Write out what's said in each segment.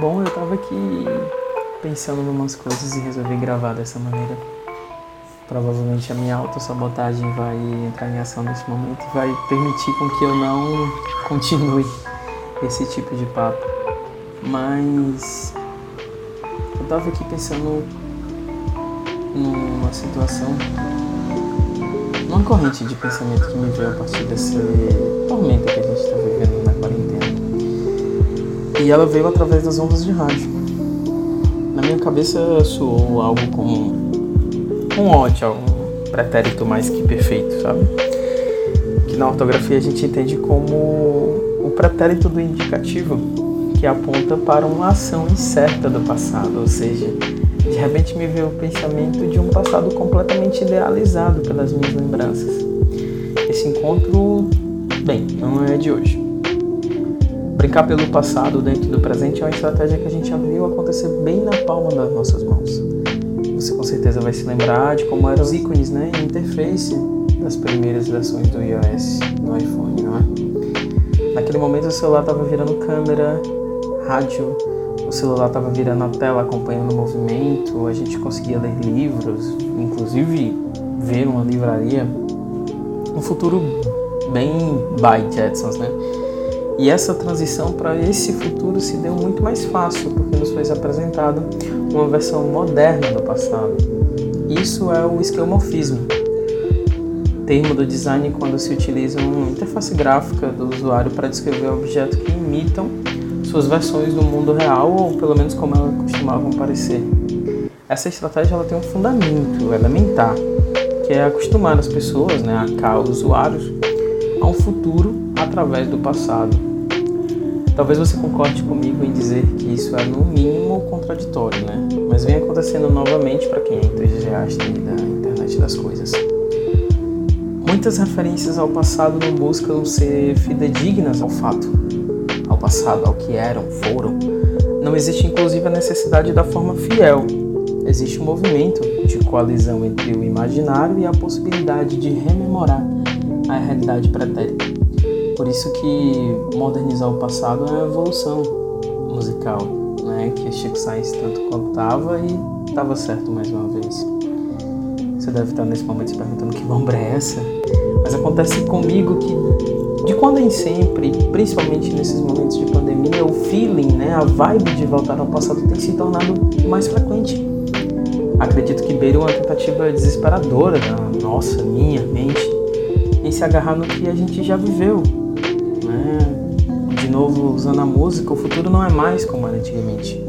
Bom, eu tava aqui pensando em umas coisas e resolvi gravar dessa maneira. Provavelmente a minha autossabotagem vai entrar em ação nesse momento e vai permitir com que eu não continue esse tipo de papo. Mas eu tava aqui pensando numa situação, numa corrente de pensamento que me veio a partir dessa tormenta que a gente está vivendo na quarentena. E ela veio através das ondas de rádio. Na minha cabeça soou algo como um ódio, um pretérito mais que perfeito, sabe? Que na ortografia a gente entende como o pretérito do indicativo, que aponta para uma ação incerta do passado, ou seja, de repente me veio o pensamento de um passado completamente idealizado pelas minhas lembranças. Esse encontro, bem, não é de hoje. Brincar pelo passado dentro do presente é uma estratégia que a gente já viu acontecer bem na palma das nossas mãos. Você com certeza vai se lembrar de como eram os ícones né, interface das primeiras versões do iOS no iPhone, não é? Naquele momento o celular estava virando câmera, rádio, o celular estava virando a tela acompanhando o movimento, a gente conseguia ler livros, inclusive ver uma livraria. Um futuro bem by Jetsons, né? E essa transição para esse futuro se deu muito mais fácil, porque nos foi apresentada uma versão moderna do passado. Isso é o esquemorfismo, termo do design quando se utiliza uma interface gráfica do usuário para descrever objetos que imitam suas versões do mundo real, ou pelo menos como elas costumavam parecer. Essa estratégia ela tem um fundamento elementar, que é acostumar as pessoas, né, a os usuários, a um futuro através do passado. Talvez você concorde comigo em dizer que isso é no mínimo contraditório, né? Mas vem acontecendo novamente para quem é entusiasta da internet das coisas. Muitas referências ao passado não buscam ser fidedignas ao fato, ao passado, ao que eram, foram. Não existe inclusive a necessidade da forma fiel. Existe um movimento de coalizão entre o imaginário e a possibilidade de rememorar a realidade pretérita. Por isso que modernizar o passado é uma evolução musical, né? Que Chico Sainz tanto contava e estava certo mais uma vez. Você deve estar nesse momento se perguntando que lombra é essa? Mas acontece comigo que de quando em sempre, principalmente nesses momentos de pandemia, o feeling, né, a vibe de voltar ao passado tem se tornado mais frequente. Acredito que beira uma tentativa desesperadora da nossa, minha mente em se agarrar no que a gente já viveu, novo usando a música, o futuro não é mais como era antigamente.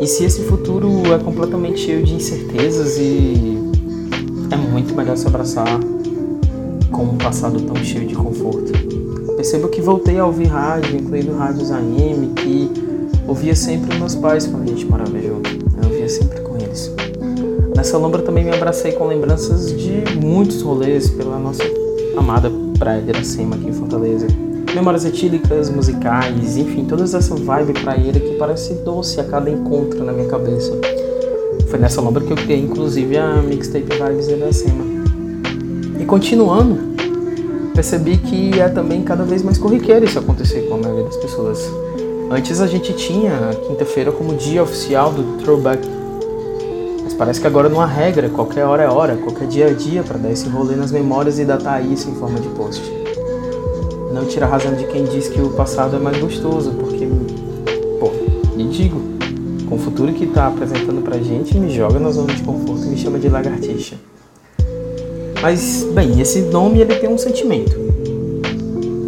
E se esse futuro é completamente cheio de incertezas e é muito melhor se abraçar com um passado tão cheio de conforto. Percebo que voltei a ouvir rádio, incluindo rádios AM, que ouvia sempre meus pais quando a gente morava junto. Eu ouvia sempre com eles. Nessa lombra também me abracei com lembranças de muitos rolês pela nossa amada praia de Iracema aqui em Fortaleza memórias etílicas, musicais, enfim, toda essa vibe praieira que parece doce a cada encontro na minha cabeça. Foi nessa lombra que eu criei, inclusive, a mixtape Vibes Iracema. E continuando, percebi que é também cada vez mais corriqueiro isso acontecer com a maioria das pessoas. Antes a gente tinha quinta-feira como dia oficial do Throwback. Mas parece que agora não há regra, qualquer hora é hora, qualquer dia é dia para dar esse rolê nas memórias e datar isso em forma de post não tira a razão de quem diz que o passado é mais gostoso, porque, pô, me digo, com o futuro que está apresentando pra gente, me joga na zona de conforto e me chama de lagartixa. Mas, bem, esse nome ele tem um sentimento.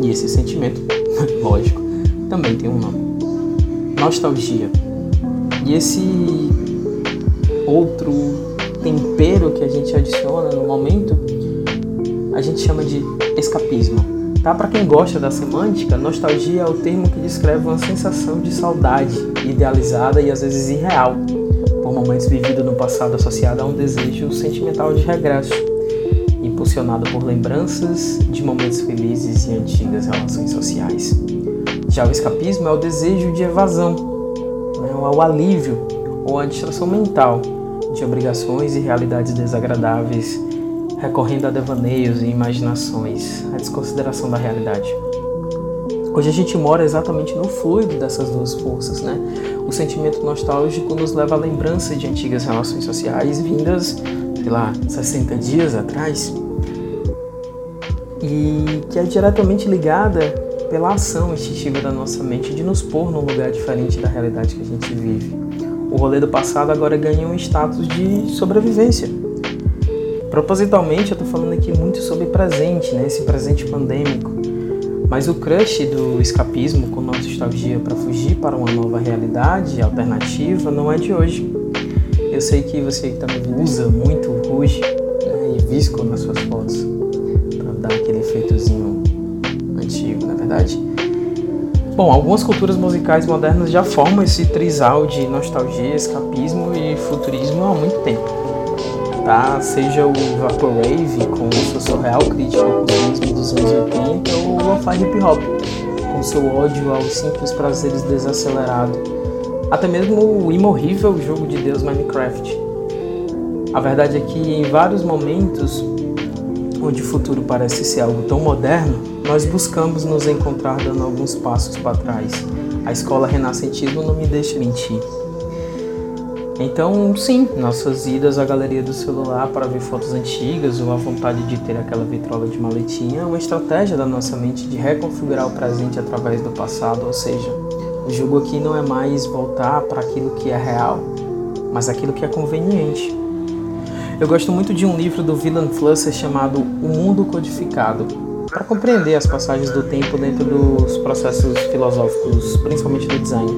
E esse sentimento, lógico, também tem um nome. Nostalgia. E esse tempero que a gente adiciona no momento, a gente chama de escapismo. Tá? Para quem gosta da semântica, nostalgia é o termo que descreve uma sensação de saudade idealizada e às vezes irreal, por momentos vividos no passado associado a um desejo sentimental de regresso, impulsionado por lembranças de momentos felizes e antigas relações sociais. Já o escapismo é o desejo de evasão, né? o alívio ou a distração mental de obrigações e realidades desagradáveis recorrendo a devaneios e imaginações, a desconsideração da realidade. Hoje a gente mora exatamente no fluido dessas duas forças, né? O sentimento nostálgico nos leva à lembrança de antigas relações sociais vindas, sei lá, 60 dias atrás, e que é diretamente ligada pela ação instintiva da nossa mente de nos pôr num lugar diferente da realidade que a gente vive. O rolê do passado agora ganha um status de sobrevivência. Propositalmente, eu estou falando aqui muito sobre presente, né? esse presente pandêmico. Mas o crush do escapismo com nostalgia para fugir para uma nova realidade alternativa não é de hoje. Eu sei que você também usa muito rouge né, e visco nas suas Bom, algumas culturas musicais modernas já formam esse trisal de nostalgia, escapismo e futurismo há muito tempo. Tá? Seja o Vaporwave com seu surreal crítico ao futurismo dos anos 80 ou o Lo-Fi Hip Hop com seu ódio aos simples prazeres desacelerado. Até mesmo o imorrível jogo de Deus Minecraft. A verdade é que em vários momentos onde o futuro parece ser algo tão moderno, nós buscamos nos encontrar dando alguns passos para trás. A escola renascentismo não me deixa mentir. Então, sim, nossas idas à galeria do celular para ver fotos antigas ou a vontade de ter aquela vitrola de maletinha é uma estratégia da nossa mente de reconfigurar o presente através do passado, ou seja, o jogo aqui não é mais voltar para aquilo que é real, mas aquilo que é conveniente. Eu gosto muito de um livro do William Flusser chamado O Mundo Codificado, para compreender as passagens do tempo dentro dos processos filosóficos, principalmente do design.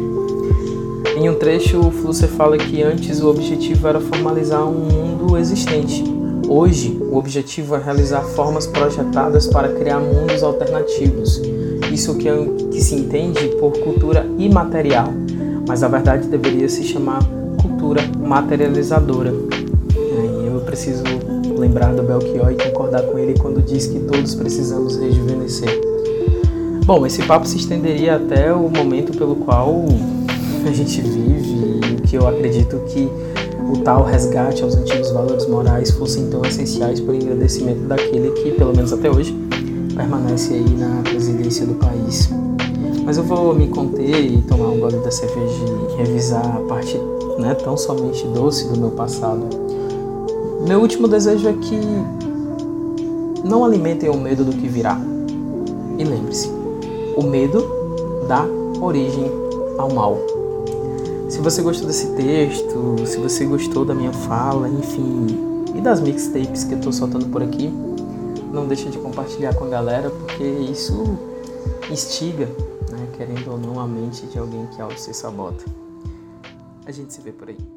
Em um trecho, o Flusser fala que antes o objetivo era formalizar um mundo existente. Hoje, o objetivo é realizar formas projetadas para criar mundos alternativos. Isso que, é, que se entende por cultura imaterial, mas a verdade deveria se chamar cultura materializadora preciso lembrar do Belchior e concordar com ele quando diz que todos precisamos rejuvenescer. Bom, esse papo se estenderia até o momento pelo qual a gente vive e que eu acredito que o tal resgate aos antigos valores morais fossem tão essenciais para o engrandecimento daquele que, pelo menos até hoje, permanece aí na presidência do país. Mas eu vou me conter e tomar um gole da cerveja e revisar a parte né, tão somente doce do meu passado meu último desejo é que não alimentem o medo do que virá. E lembre-se, o medo dá origem ao mal. Se você gostou desse texto, se você gostou da minha fala, enfim, e das mixtapes que eu tô soltando por aqui, não deixa de compartilhar com a galera, porque isso instiga, né, querendo ou não, a mente de alguém que algo se sabota. A gente se vê por aí.